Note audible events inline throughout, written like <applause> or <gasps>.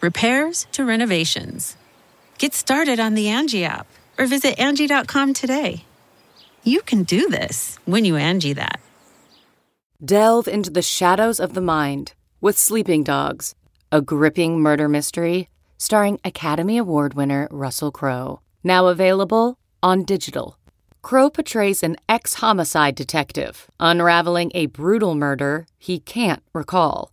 repairs to renovations. Get started on the Angie app or visit Angie.com today. You can do this when you Angie that. Delve into the shadows of the mind with Sleeping Dogs, a gripping murder mystery starring Academy Award winner Russell Crowe. Now available on digital. Crowe portrays an ex homicide detective unraveling a brutal murder he can't recall.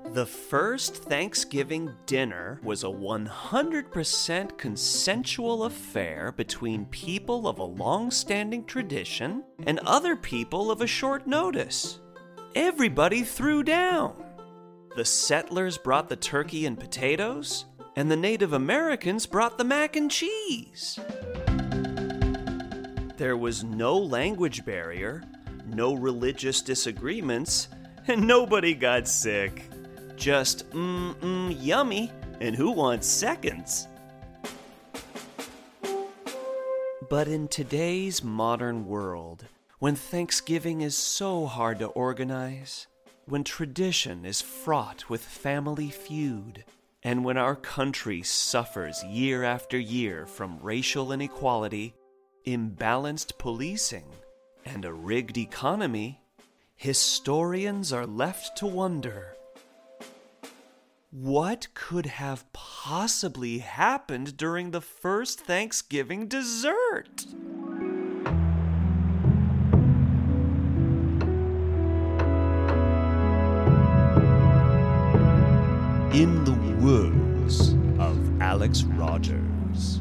The first Thanksgiving dinner was a 100% consensual affair between people of a long standing tradition and other people of a short notice. Everybody threw down. The settlers brought the turkey and potatoes, and the Native Americans brought the mac and cheese. There was no language barrier, no religious disagreements, and nobody got sick. Just mm mm yummy, and who wants seconds? But in today's modern world, when Thanksgiving is so hard to organize, when tradition is fraught with family feud, and when our country suffers year after year from racial inequality, imbalanced policing, and a rigged economy, historians are left to wonder what could have possibly happened during the first Thanksgiving dessert? In the words of Alex Rogers.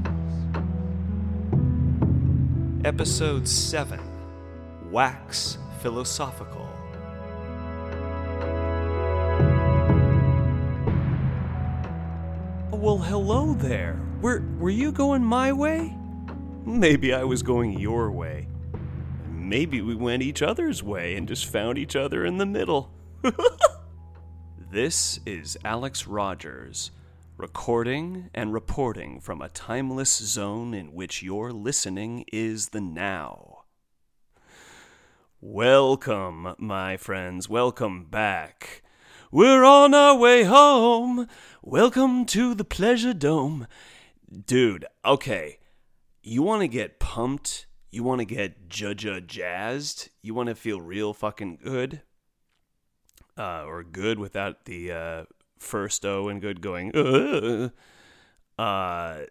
Episode 7 Wax Philosophical. Well, hello there. Were, were you going my way? Maybe I was going your way. Maybe we went each other's way and just found each other in the middle. <laughs> this is Alex Rogers, recording and reporting from a timeless zone in which your listening is the now. Welcome, my friends. Welcome back. We're on our way home. Welcome to the Pleasuredome. Dude, okay. You want to get pumped? You want to get judja jazzed? You want to feel real fucking good? Uh, or good without the uh, first O and good going, uh, uh,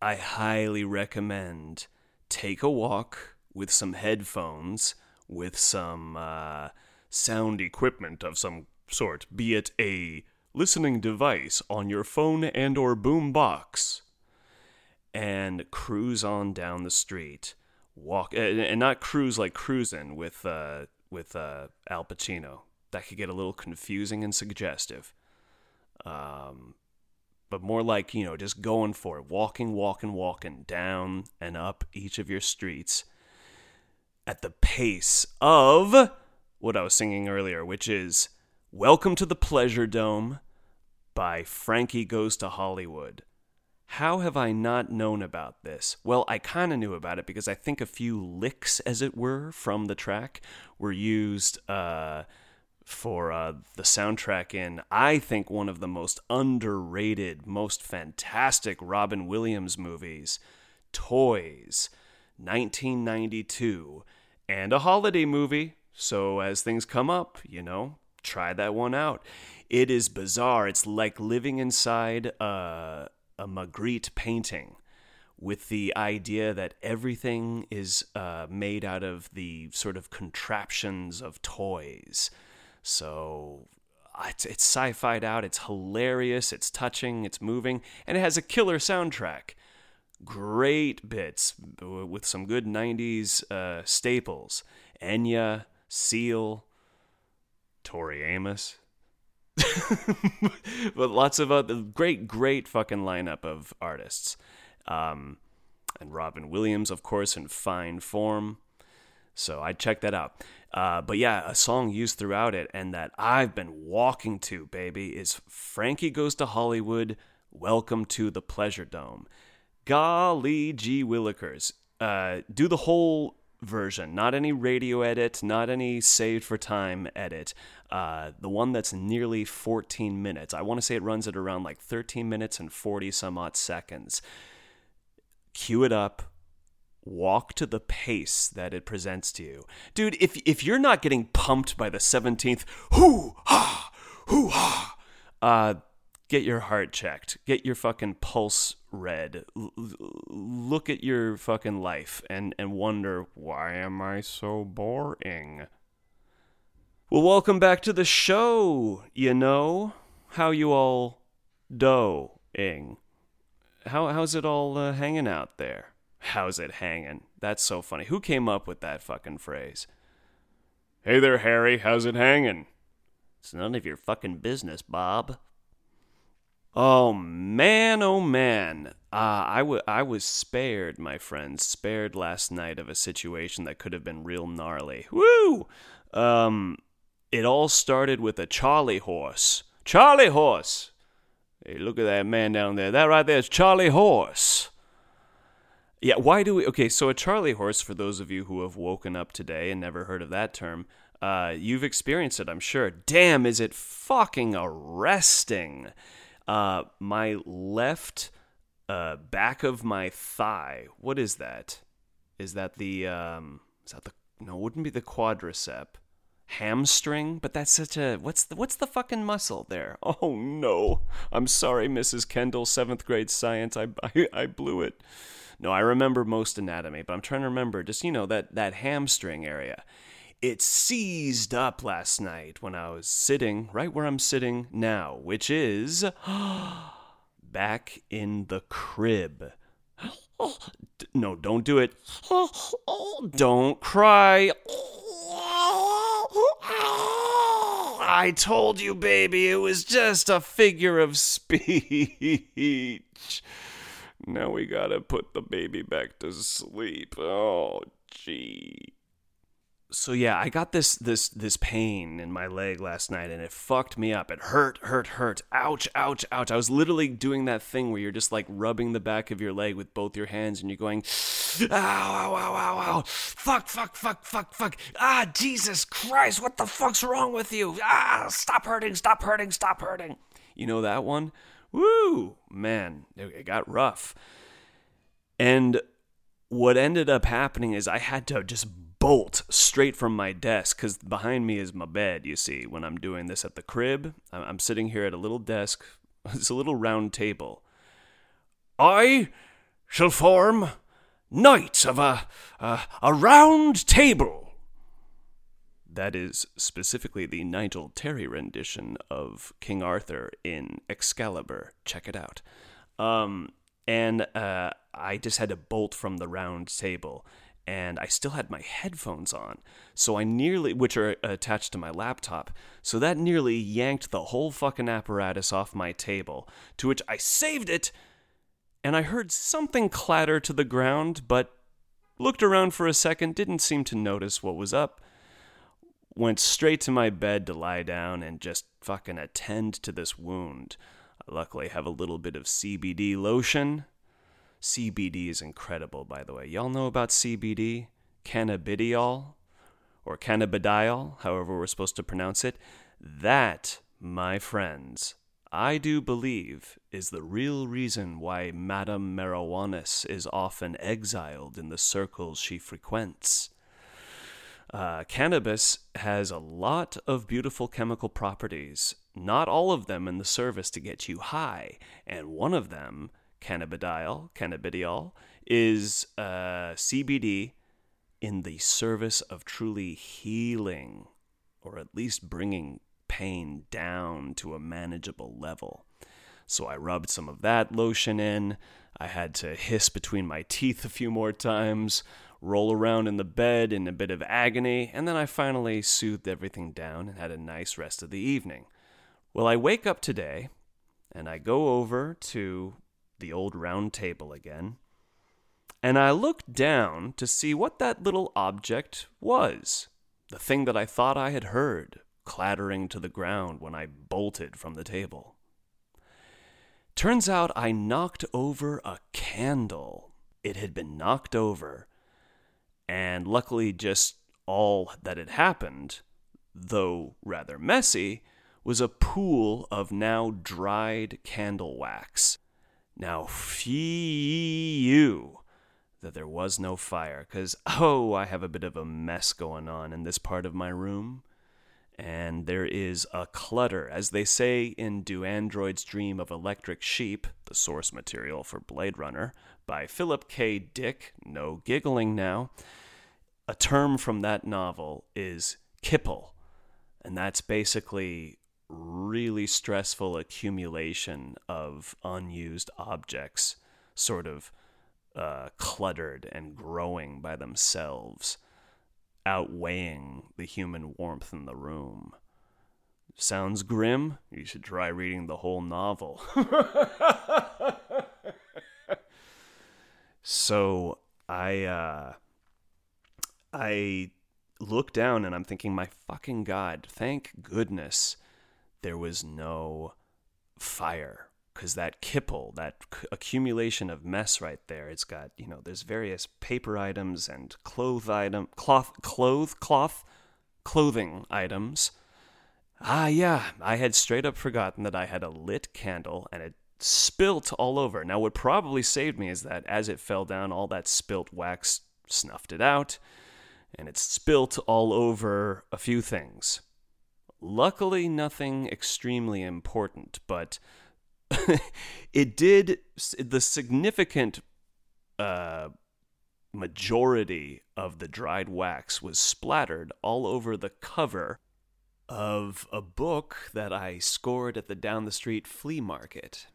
I highly recommend take a walk with some headphones, with some uh, sound equipment of some sort, be it a listening device on your phone and or boom box and cruise on down the street. Walk and not cruise like cruising with uh with uh Al Pacino. That could get a little confusing and suggestive. Um but more like you know just going for it. Walking walking walking down and up each of your streets at the pace of what I was singing earlier which is Welcome to the Pleasuredome by Frankie Goes to Hollywood. How have I not known about this? Well, I kind of knew about it because I think a few licks, as it were, from the track were used uh, for uh, the soundtrack in, I think, one of the most underrated, most fantastic Robin Williams movies, Toys, 1992, and a holiday movie. So as things come up, you know, try that one out. It is bizarre. It's like living inside a, a Magritte painting with the idea that everything is uh, made out of the sort of contraptions of toys. So it's, it's sci fied out, it's hilarious, it's touching, it's moving, and it has a killer soundtrack. Great bits with some good 90s uh, staples Enya, Seal, Tori Amos. <laughs> but lots of other great, great fucking lineup of artists. Um, and Robin Williams, of course, in fine form. So I'd check that out. Uh, but yeah, a song used throughout it and that I've been walking to, baby, is Frankie Goes to Hollywood. Welcome to the Pleasuredome. Golly gee willikers. Uh, do the whole version, not any radio edit, not any saved for time edit. Uh, the one that's nearly 14 minutes. I want to say it runs at around like 13 minutes and 40 some odd seconds. Cue it up, walk to the pace that it presents to you. Dude, if if you're not getting pumped by the 17th, hoo ha, hoo ha, uh, get your heart checked. Get your fucking pulse read. L- look at your fucking life and and wonder why am I so boring? Well, welcome back to the show. You know how you all doing? How how's it all uh, hanging out there? How's it hanging? That's so funny. Who came up with that fucking phrase? Hey there, Harry. How's it hanging? It's none of your fucking business, Bob. Oh man, oh man. Uh, I, w- I was spared, my friends, spared last night of a situation that could have been real gnarly. Woo! Um, it all started with a Charley horse. Charley horse! Hey, look at that man down there. That right there is Charley horse. Yeah, why do we? Okay, so a Charley horse, for those of you who have woken up today and never heard of that term, uh, you've experienced it, I'm sure. Damn, is it fucking arresting? Uh, my left uh, back of my thigh. What is that? Is that the um? Is that the no? Wouldn't be the quadricep. Hamstring, but that's such a what's the what's the fucking muscle there? <laughs> Oh no, I'm sorry, Mrs. Kendall, seventh grade science. I <laughs> I, I blew it. No, I remember most anatomy, but I'm trying to remember just, you know, that, that hamstring area. It seized up last night when I was sitting right where I'm sitting now, which is <gasps> back in the crib. <gasps> No, don't do it. <gasps> Don't cry. <laughs> I told you, baby, it was just a figure of speech. <laughs> Now we gotta put the baby back to sleep. Oh, gee. So yeah, I got this this this pain in my leg last night and it fucked me up. It hurt, hurt, hurt. Ouch, ouch, ouch. I was literally doing that thing where you're just like rubbing the back of your leg with both your hands and you're going, ow, ow, ow, ow, ow. Fuck, fuck, fuck, fuck, fuck. Ah, Jesus Christ, what the fuck's wrong with you? Ah, stop hurting, stop hurting, stop hurting. You know that one? Woo! Man, it got rough. And what ended up happening is I had to just bolt straight from my desk because behind me is my bed, you see, when I'm doing this at the crib. I'm sitting here at a little desk, <laughs> it's a little round table. I shall form knights of a, a, a round table that is specifically the Nigel Terry rendition of King Arthur in Excalibur. Check it out. Um, and uh, I just had to bolt from the round table, and I still had my headphones on, so I nearly, which are attached to my laptop, so that nearly yanked the whole fucking apparatus off my table. To which I saved it, and I heard something clatter to the ground, but looked around for a second, didn't seem to notice what was up went straight to my bed to lie down and just fucking attend to this wound. I luckily have a little bit of CBD lotion. CBD is incredible, by the way. Y'all know about CBD? Cannabidiol? or cannabidiol, however we're supposed to pronounce it, that, my friends, I do believe is the real reason why Madame Marijuanis is often exiled in the circles she frequents. Uh, cannabis has a lot of beautiful chemical properties, not all of them in the service to get you high, and one of them, cannabidiol, cannabidiol, is uh, CBD in the service of truly healing, or at least bringing pain down to a manageable level. So I rubbed some of that lotion in. I had to hiss between my teeth a few more times, roll around in the bed in a bit of agony, and then I finally soothed everything down and had a nice rest of the evening. Well, I wake up today and I go over to the old round table again, and I looked down to see what that little object was. The thing that I thought I had heard clattering to the ground when I bolted from the table. Turns out I knocked over a candle. It had been knocked over, and luckily, just all that had happened, though rather messy, was a pool of now dried candle wax. Now, phew that there was no fire, because, <laughs> oh, I have a bit of a mess going on in this part of my room and there is a clutter. As they say in Do Androids Dream of Electric Sheep, the source material for Blade Runner, by Philip K. Dick, no giggling now, a term from that novel is kipple, and that's basically really stressful accumulation of unused objects, sort of uh, cluttered and growing by themselves outweighing the human warmth in the room. Sounds grim? You should try reading the whole novel. <laughs> so I uh I look down and I'm thinking, my fucking god, thank goodness there was no fire because that kipple, that accumulation of mess right there, it's got you know there's various paper items and cloth item, cloth, cloth, cloth, clothing items. Ah, yeah, I had straight up forgotten that I had a lit candle and it spilt all over. Now, what probably saved me is that as it fell down, all that spilt wax snuffed it out, and it spilt all over a few things. Luckily, nothing extremely important, but <laughs> it did the significant uh, majority of the dried wax was splattered all over the cover of a book that I scored at the down the street flea market.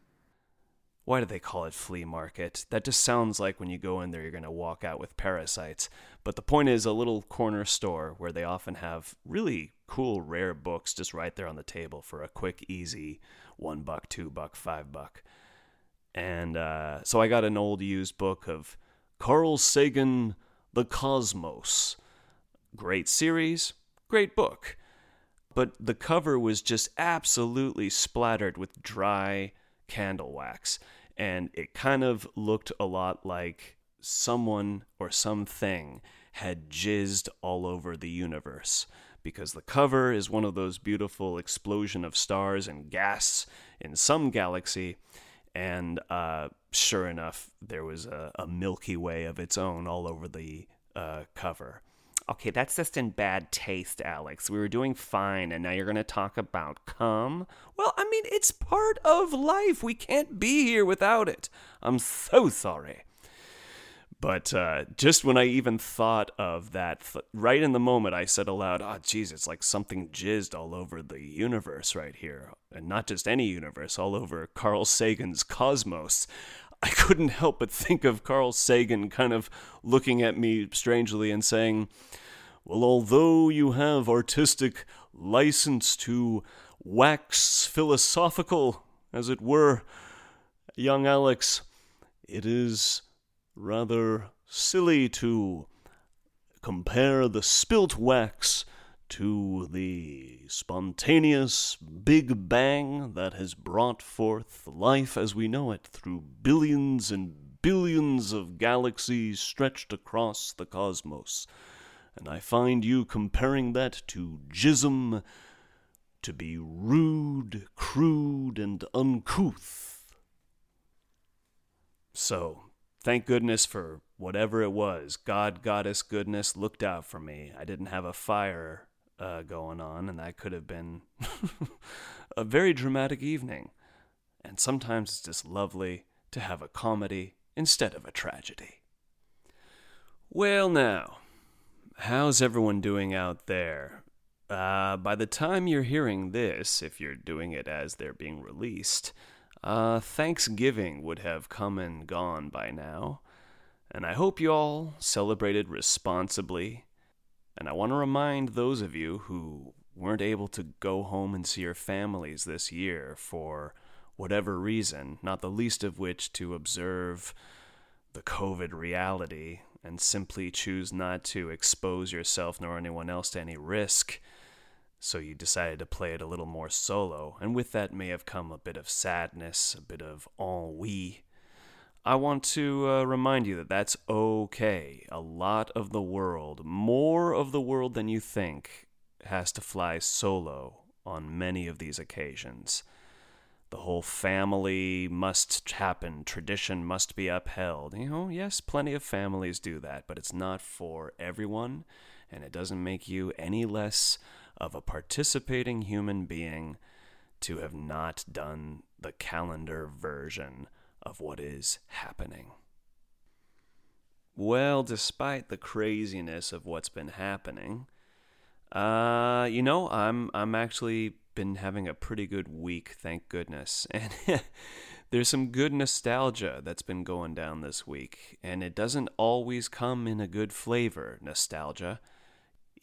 Why do they call it flea market? That just sounds like when you go in there, you're going to walk out with parasites. But the point is, a little corner store where they often have really cool, rare books just right there on the table for a quick, easy one buck, two buck, five buck. And uh, so I got an old used book of Carl Sagan, The Cosmos. Great series, great book. But the cover was just absolutely splattered with dry candle wax. And it kind of looked a lot like someone or something had jizzed all over the universe because the cover is one of those beautiful explosion of stars and gas in some galaxy. And uh, sure enough there was a, a, milky way of its own all over the uh, cover. Okay that's just in bad taste alex. We were doing fine and now you're going to talk about cum? Well i mean it's part of life. We can't be here without it. I'm so sorry but uh, just when I even thought of that, th- right in the moment, I said aloud, "Oh, geez, it's like something jizzed all over the universe right here, and not just any universe, all over Carl Sagan's cosmos." I couldn't help but think of Carl Sagan kind of looking at me strangely and saying, "Well, although you have artistic license to wax philosophical, as it were, young Alex, it is." Rather silly to compare the spilt wax to the spontaneous Big Bang that has brought forth life as we know it through billions and billions of galaxies stretched across the cosmos. and I find you comparing that to jism to be rude, crude, and uncouth. So, thank goodness for whatever it was. God, goddess, goodness looked out for me. I didn't have a fire uh, going on, and that could have been <laughs> a very dramatic evening. And sometimes it's just lovely to have a comedy instead of a tragedy. Well, now, how's everyone doing out there? Uh, by the time you're hearing this, if you're doing it as they're being released, uh, Thanksgiving would have come and gone by now. And I hope you all celebrated responsibly. And I want to remind those of you who weren't able to go home and see your families this year for whatever reason, not the least of which to observe the COVID reality and simply choose not to expose yourself nor anyone else to any risk. So you decided to play it a little more solo, and with that may have come a bit of sadness, a bit of ennui. I want to uh, remind you that that's okay. A lot of the world, more of the world than you think, has to fly solo on many of these occasions. The whole family must happen, tradition must be upheld. You know, yes, plenty of families do that, but it's not for everyone, and it doesn't make you any less of a participating human being to have not done the calendar version of what is happening. Well, despite the craziness of what's been happening, uh, you know, I'm I'm actually been having a pretty good week, thank goodness. <laughs> And there's some good nostalgia that's been going down this week, and it doesn't always come in a good flavor, nostalgia.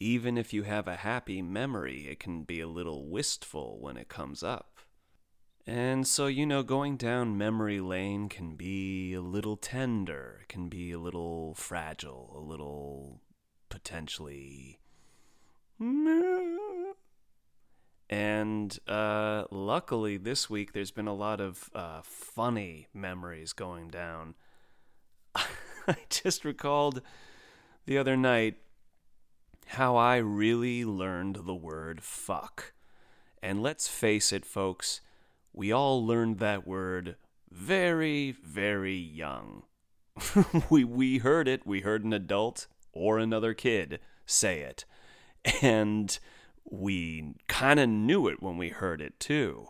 Even if you have a happy memory, it can be a little wistful when it comes up. And so, you know, going down memory lane can be a little tender, can be a little fragile, a little potentially and uh, luckily, this week there's been a lot of uh, funny memories going down. <laughs> I just recalled the other night how I really learned the word fuck. And let's face it, folks, we all learned that word very, very young. <laughs> we, we heard it, we heard an adult or another kid say it. And we kind of knew it when we heard it too.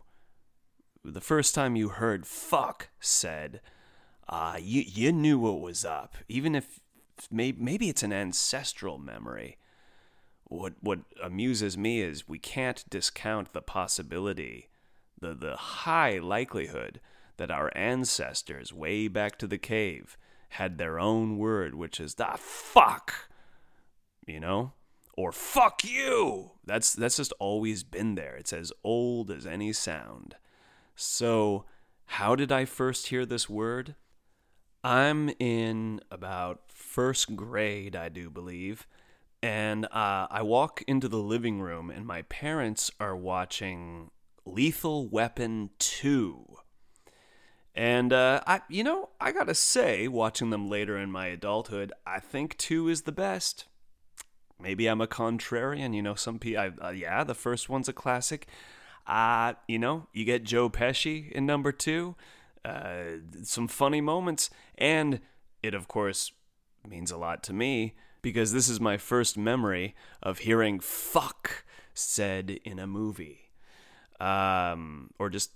The first time you heard fuck said, uh, you, you knew what was up, even if maybe, maybe it's an ancestral memory. What, what amuses me is we can't discount the possibility, the, the high likelihood that our ancestors, way back to the cave, had their own word, which is the fuck. You know? or fuck you. That's that's just always been there. It's as old as any sound. So, how did I first hear this word? I'm in about first grade, I do believe, and uh, I walk into the living room, and my parents are watching Lethal Weapon 2. And uh, I, you know, I gotta say, watching them later in my adulthood, I think two is the best maybe I'm a contrarian. You know, some people, uh, yeah, the first one's a classic. Uh, you know, you get Joe Pesci in number two. Uh, some funny moments. And it, of course, means a lot to me because this is my first memory of hearing fuck said in a movie. Um, or just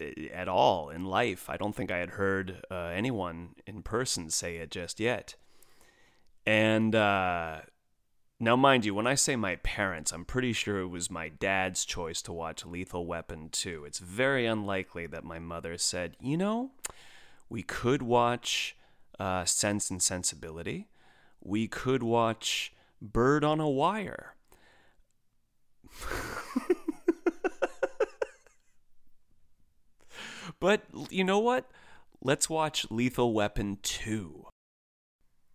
eh, at all in life. I don't think I had heard uh, anyone in person say it just yet. And uh, now, mind you, when I say my parents, I'm pretty sure it was my dad's choice to watch Lethal Weapon 2. It's very unlikely that my mother said, you know, we could watch uh, Sense and Sensibility. We could watch Bird on a Wire. <laughs> but you know what? Let's watch Lethal Weapon 2.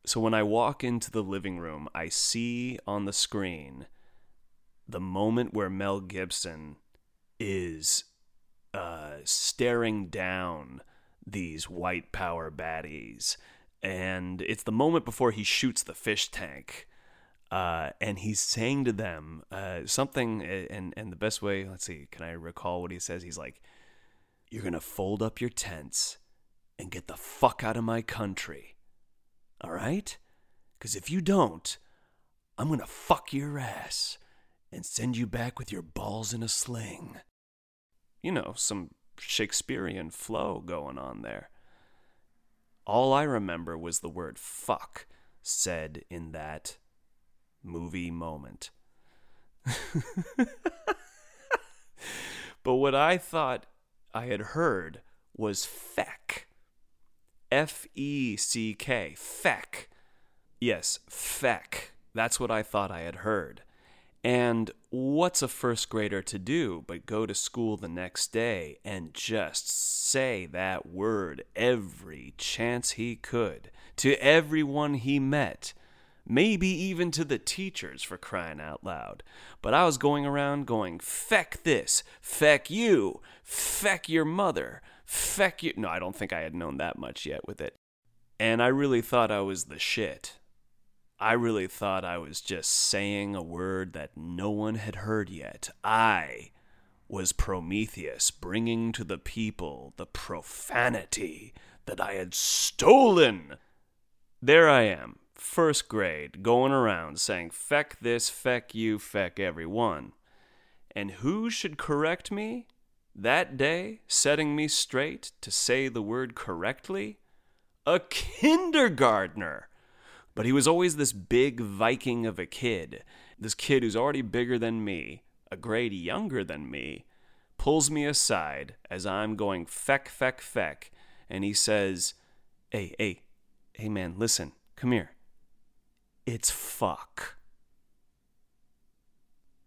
So when I walk into the living room, I see on the screen the moment where Mel Gibson is uh, staring down these white power baddies. And it's the moment before he shoots the fish tank. Uh, and he's saying to them uh, something, and and the best way, let's see, can I recall what he says? He's like, "You're gonna fold up your tents and get the fuck out of my country, all right? Because if you don't, I'm gonna fuck your ass and send you back with your balls in a sling." You know, some Shakespearean flow going on there. All I remember was the word fuck said in that movie moment. <laughs> but what I thought I had heard was feck. F E C K. Feck. Yes, feck. That's what I thought I had heard. And what's a first grader to do but go to school the next day and just say that word every chance he could to everyone he met? Maybe even to the teachers for crying out loud. But I was going around going, feck this, feck you, feck your mother, feck you. No, I don't think I had known that much yet with it. And I really thought I was the shit. I really thought I was just saying a word that no one had heard yet. I was Prometheus, bringing to the people the profanity that I had stolen. There I am, first grade, going around saying, feck this, feck you, feck everyone. And who should correct me that day, setting me straight to say the word correctly? A kindergartner! But he was always this big Viking of a kid. This kid who's already bigger than me, a grade younger than me, pulls me aside as I'm going feck, feck, feck, and he says, Hey, hey, hey, man, listen, come here. It's fuck.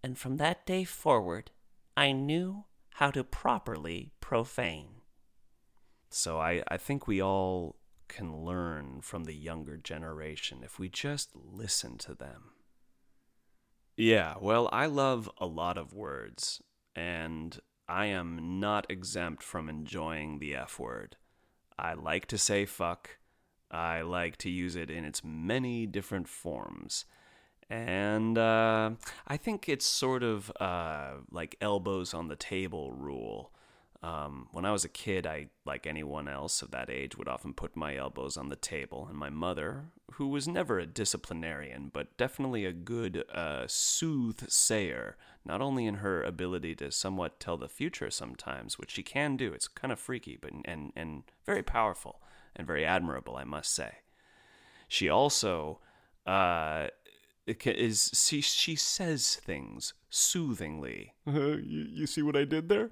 And from that day forward, I knew how to properly profane. So I, I think we all can learn from the younger generation if we just listen to them. Yeah, well, I love a lot of words, and I am not exempt from enjoying the F word. I like to say fuck. I like to use it in its many different forms. And uh, I think it's sort of uh, like elbows on the table rule. Um, when I was a kid, I, like anyone else of that age, would often put my elbows on the table, and my mother, who was never a disciplinarian, but definitely a good uh, soothsayer, not only in her ability to somewhat tell the future sometimes, which she can do, it's kind of freaky, but and and very powerful and very admirable, I must say. She also uh, is she she says things soothingly. Uh, <laughs> you, you see what I did there?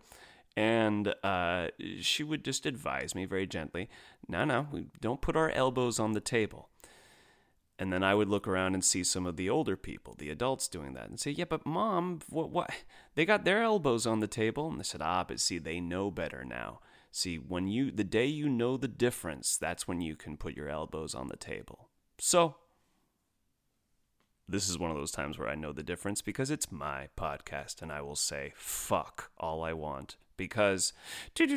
And uh, she would just advise me very gently no, no, we don't put our elbows on the table. And then I would look around and see some of the older people, the adults doing that, and say, "Yeah, but mom, what? What? They got their elbows on the table." And they said, "Ah, but see, they know better now. See, when you, the day you know the difference, that's when you can put your elbows on the table." So, this is one of those times where I know the difference because it's my podcast, and I will say "fuck" all I want because in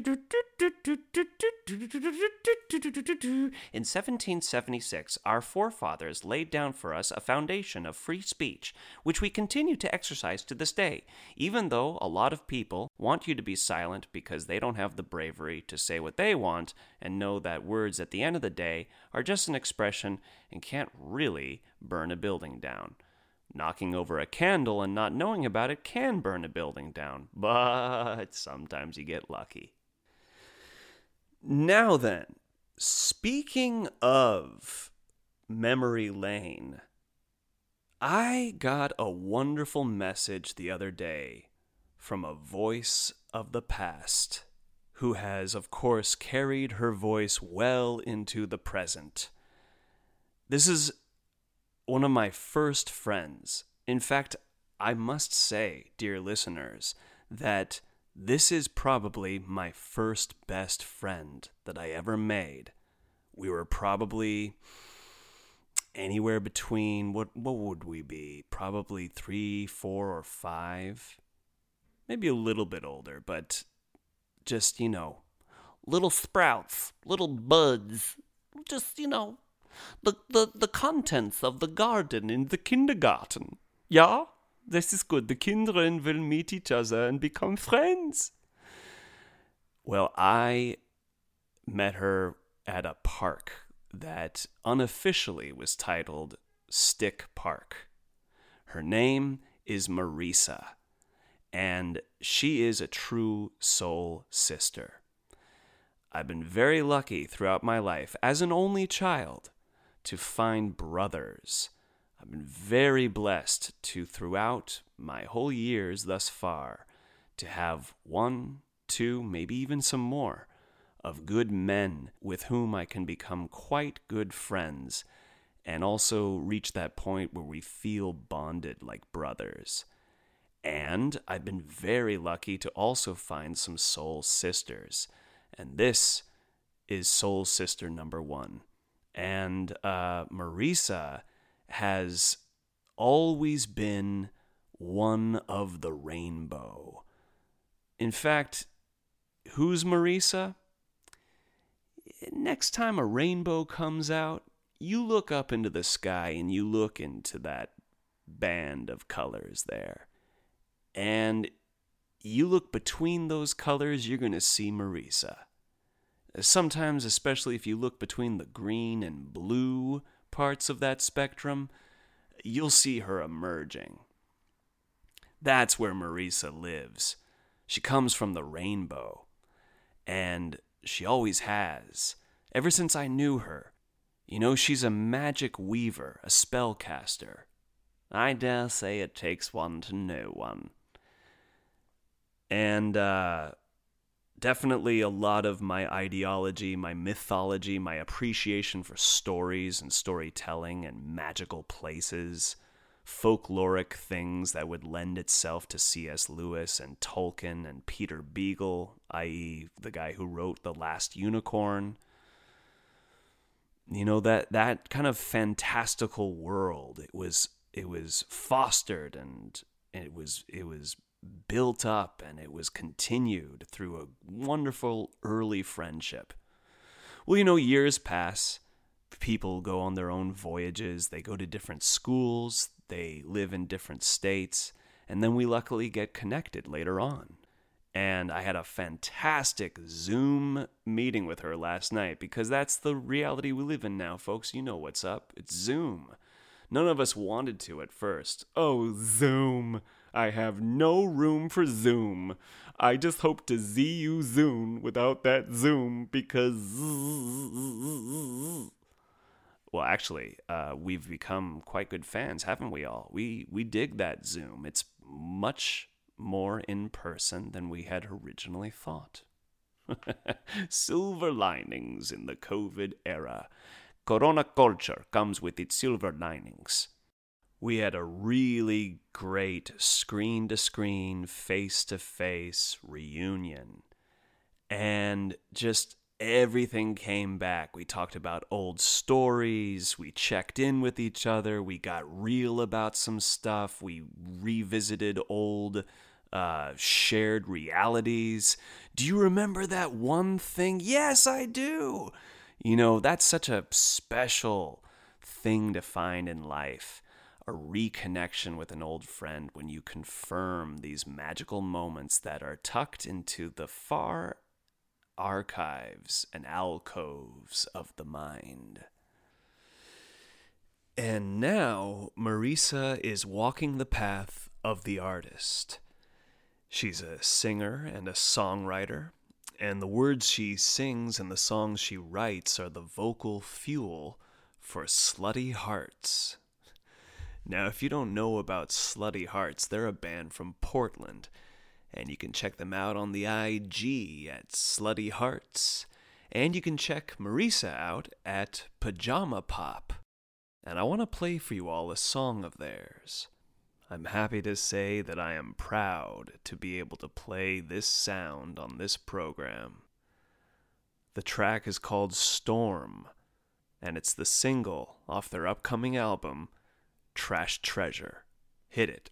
1776 our forefathers laid down for us a foundation of free speech which we continue to exercise to this day even though a lot of people want you to be silent because they don't have the bravery to say what they want and know that words at the end of the day are just an expression and can't really burn a building down Knocking over a candle and not knowing about it can burn a building down, <laughs> but sometimes you get lucky. Now then, speaking of memory lane, I got a wonderful message the other day from a voice of the past who has, of course, carried her voice well into the present. This is one of my first friends. In fact, I must say, dear listeners, that this is probably my first best friend that I ever made. We were probably anywhere between what what would we be? Probably 3, 4 or 5. Maybe a little bit older, but just, you know, little sprouts, little buds, just, you know, The, the, the contents of the garden in the kindergarten. Yeah, this is good. The children will meet each other and become friends. Well, I met her at a park that unofficially was titled Stick Park. Her name is Marisa, and she is a true soul sister. I've been very lucky throughout my life as an only child to find brothers. I've been very blessed to, throughout my whole years thus far, to have one, two, maybe even some more of good men with whom I can become quite good friends and also reach that point where we feel bonded like brothers. And I've been very lucky to also find some soul sisters. And this is soul sister number one. And uh, Marisa has always been one of the rainbow. In fact, who's Marisa? Next time a rainbow comes out, you look up into the sky and you look into that band of colors there. And you look between those colors, you're going to see Marisa. Sometimes, especially if you look between the green and blue parts of that spectrum, you'll see her emerging. That's where Marisa lives. She comes from the rainbow. And she always has, ever since I knew her. You know, she's a magic weaver, a spellcaster. I dare say it takes one to know one. And, uh, definitely a lot of my ideology, my mythology, my appreciation for stories and storytelling and magical places, folkloric things that would lend itself to C.S. Lewis and Tolkien and Peter Beagle, i.e., the guy who wrote The Last Unicorn. You know that that kind of fantastical world. It was it was fostered and it was it was built up and it was continued through a wonderful early friendship. Well, you know, years pass. People go on their own voyages. They go to different schools. They live in different states. And then we luckily get connected later on. And I had a fantastic Zoom meeting with her last night because that's the reality we live in now, folks. You know what's up. It's Zoom. None of us wanted to at first. Oh, Zoom. I have no room for Zoom. I just hope to see you Zoom without that Zoom because. Well, actually, uh, we've become quite good fans, haven't we all? We we dig that Zoom. It's much more in person than we had originally thought. <laughs> silver linings in the COVID era. Corona culture comes with its silver linings. We had a really great screen to screen, face to face reunion. And just everything came back. We talked about old stories, we checked in with each other, we got real about some stuff, we revisited old uh, shared realities. Do you remember that one thing? Yes, I do. You know, that's such a special thing to find in life a reconnection with an old friend when you confirm these magical moments that are tucked into the far archives and alcoves of the mind. And now Marisa is walking the path of the artist. She's a singer and a songwriter, and the words she sings and the songs she writes are the vocal fuel for slutty hearts. Now, if you don't know about Slutty Hearts, they're a band from Portland, and you can check them out on the IG at Slutty Hearts, and you can check Marisa out at Pajama Pop. And I want to play for you all a song of theirs. I'm happy to say that I am proud to be able to play this sound on this program. The track is called Storm, and it's the single off their upcoming album, Trash Treasure. Hit it.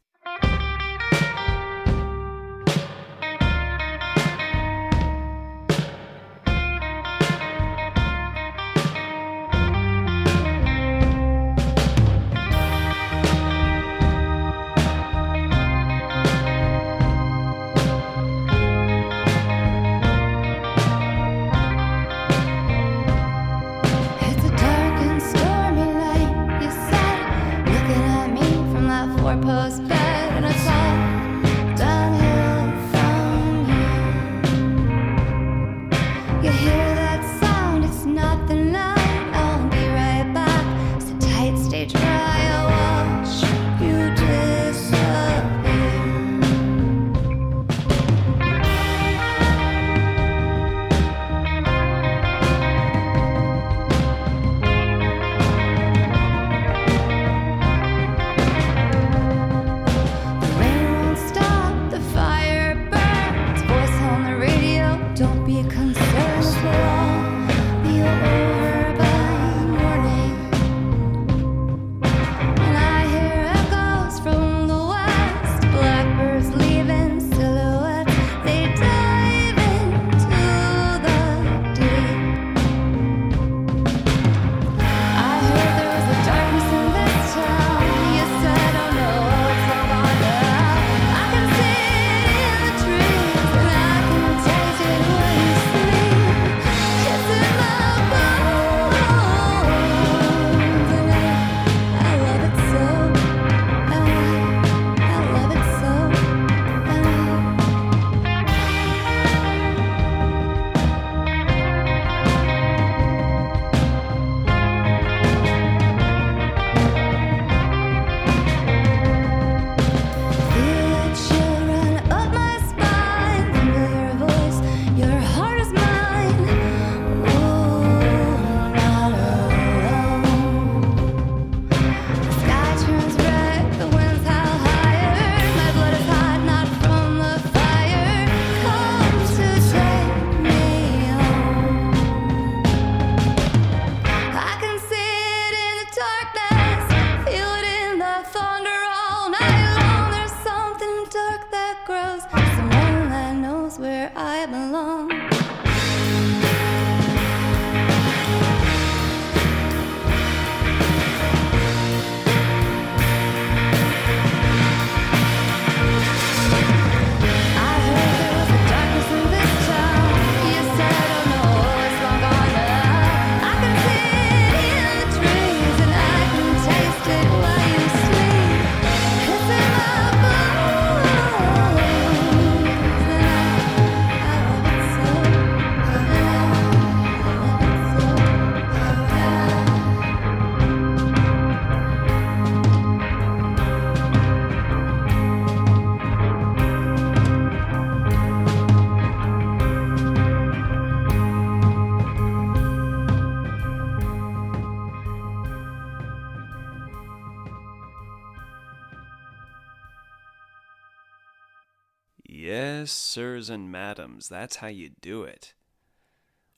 Yes, sirs and madams, that's how you do it.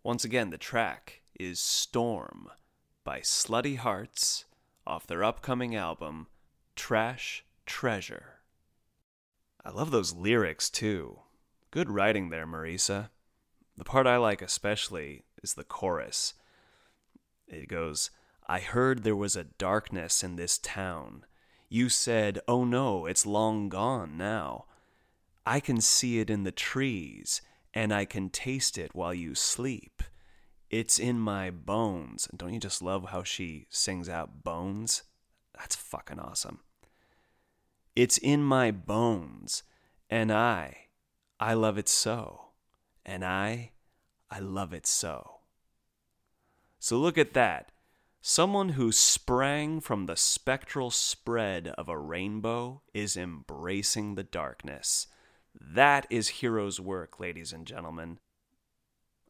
Once again, the track is Storm by Slutty Hearts off their upcoming album, Trash Treasure. I love those lyrics too. Good writing there, Marisa. The part I like especially is the chorus. It goes, I heard there was a darkness in this town. You said, oh no, it's long gone now. I can see it in the trees, and I can taste it while you sleep. It's in my bones. Don't you just love how she sings out bones? That's fucking awesome. It's in my bones, and I, I love it so. And I, I love it so. So look at that. Someone who sprang from the spectral spread of a rainbow is embracing the darkness. That is hero's work, ladies and gentlemen.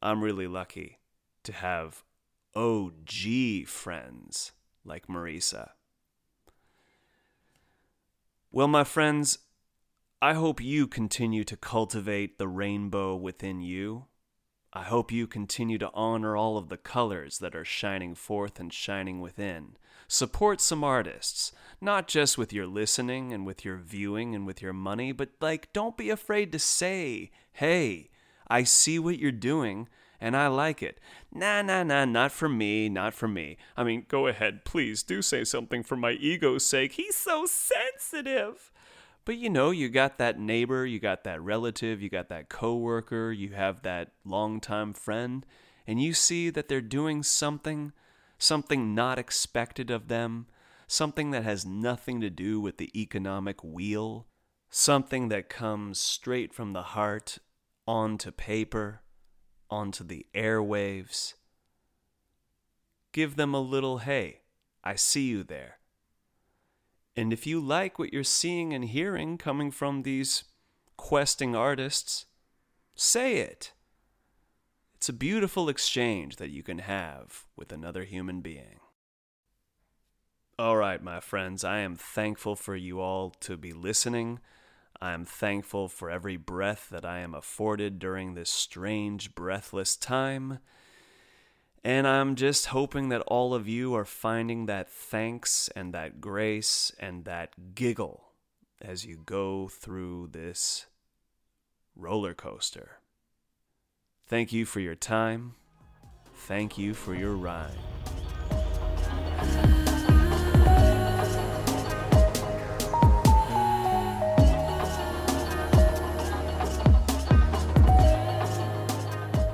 I'm really lucky to have OG friends like Marisa. Well, my friends, I hope you continue to cultivate the rainbow within you. I hope you continue to honor all of the colors that are shining forth and shining within. Support some artists, not just with your listening and with your viewing and with your money, but like, don't be afraid to say, hey, I see what you're doing and I like it. Nah, nah, nah, not for me, not for me. I mean, go ahead, please do say something for my ego's sake. He's so sensitive. But you know, you got that neighbor, you got that relative, you got that coworker, you have that longtime friend, and you see that they're doing something, something not expected of them, something that has nothing to do with the economic wheel, something that comes straight from the heart onto paper, onto the airwaves. Give them a little hey, I see you there. And if you like what you're seeing and hearing coming from these questing artists, say it. It's a beautiful exchange that you can have with another human being. All right, my friends, I am thankful for you all to be listening. I am thankful for every breath that I am afforded during this strange, breathless time. And I'm just hoping that all of you are finding that thanks and that grace and that giggle as you go through this roller coaster. Thank you for your time. Thank you for your ride.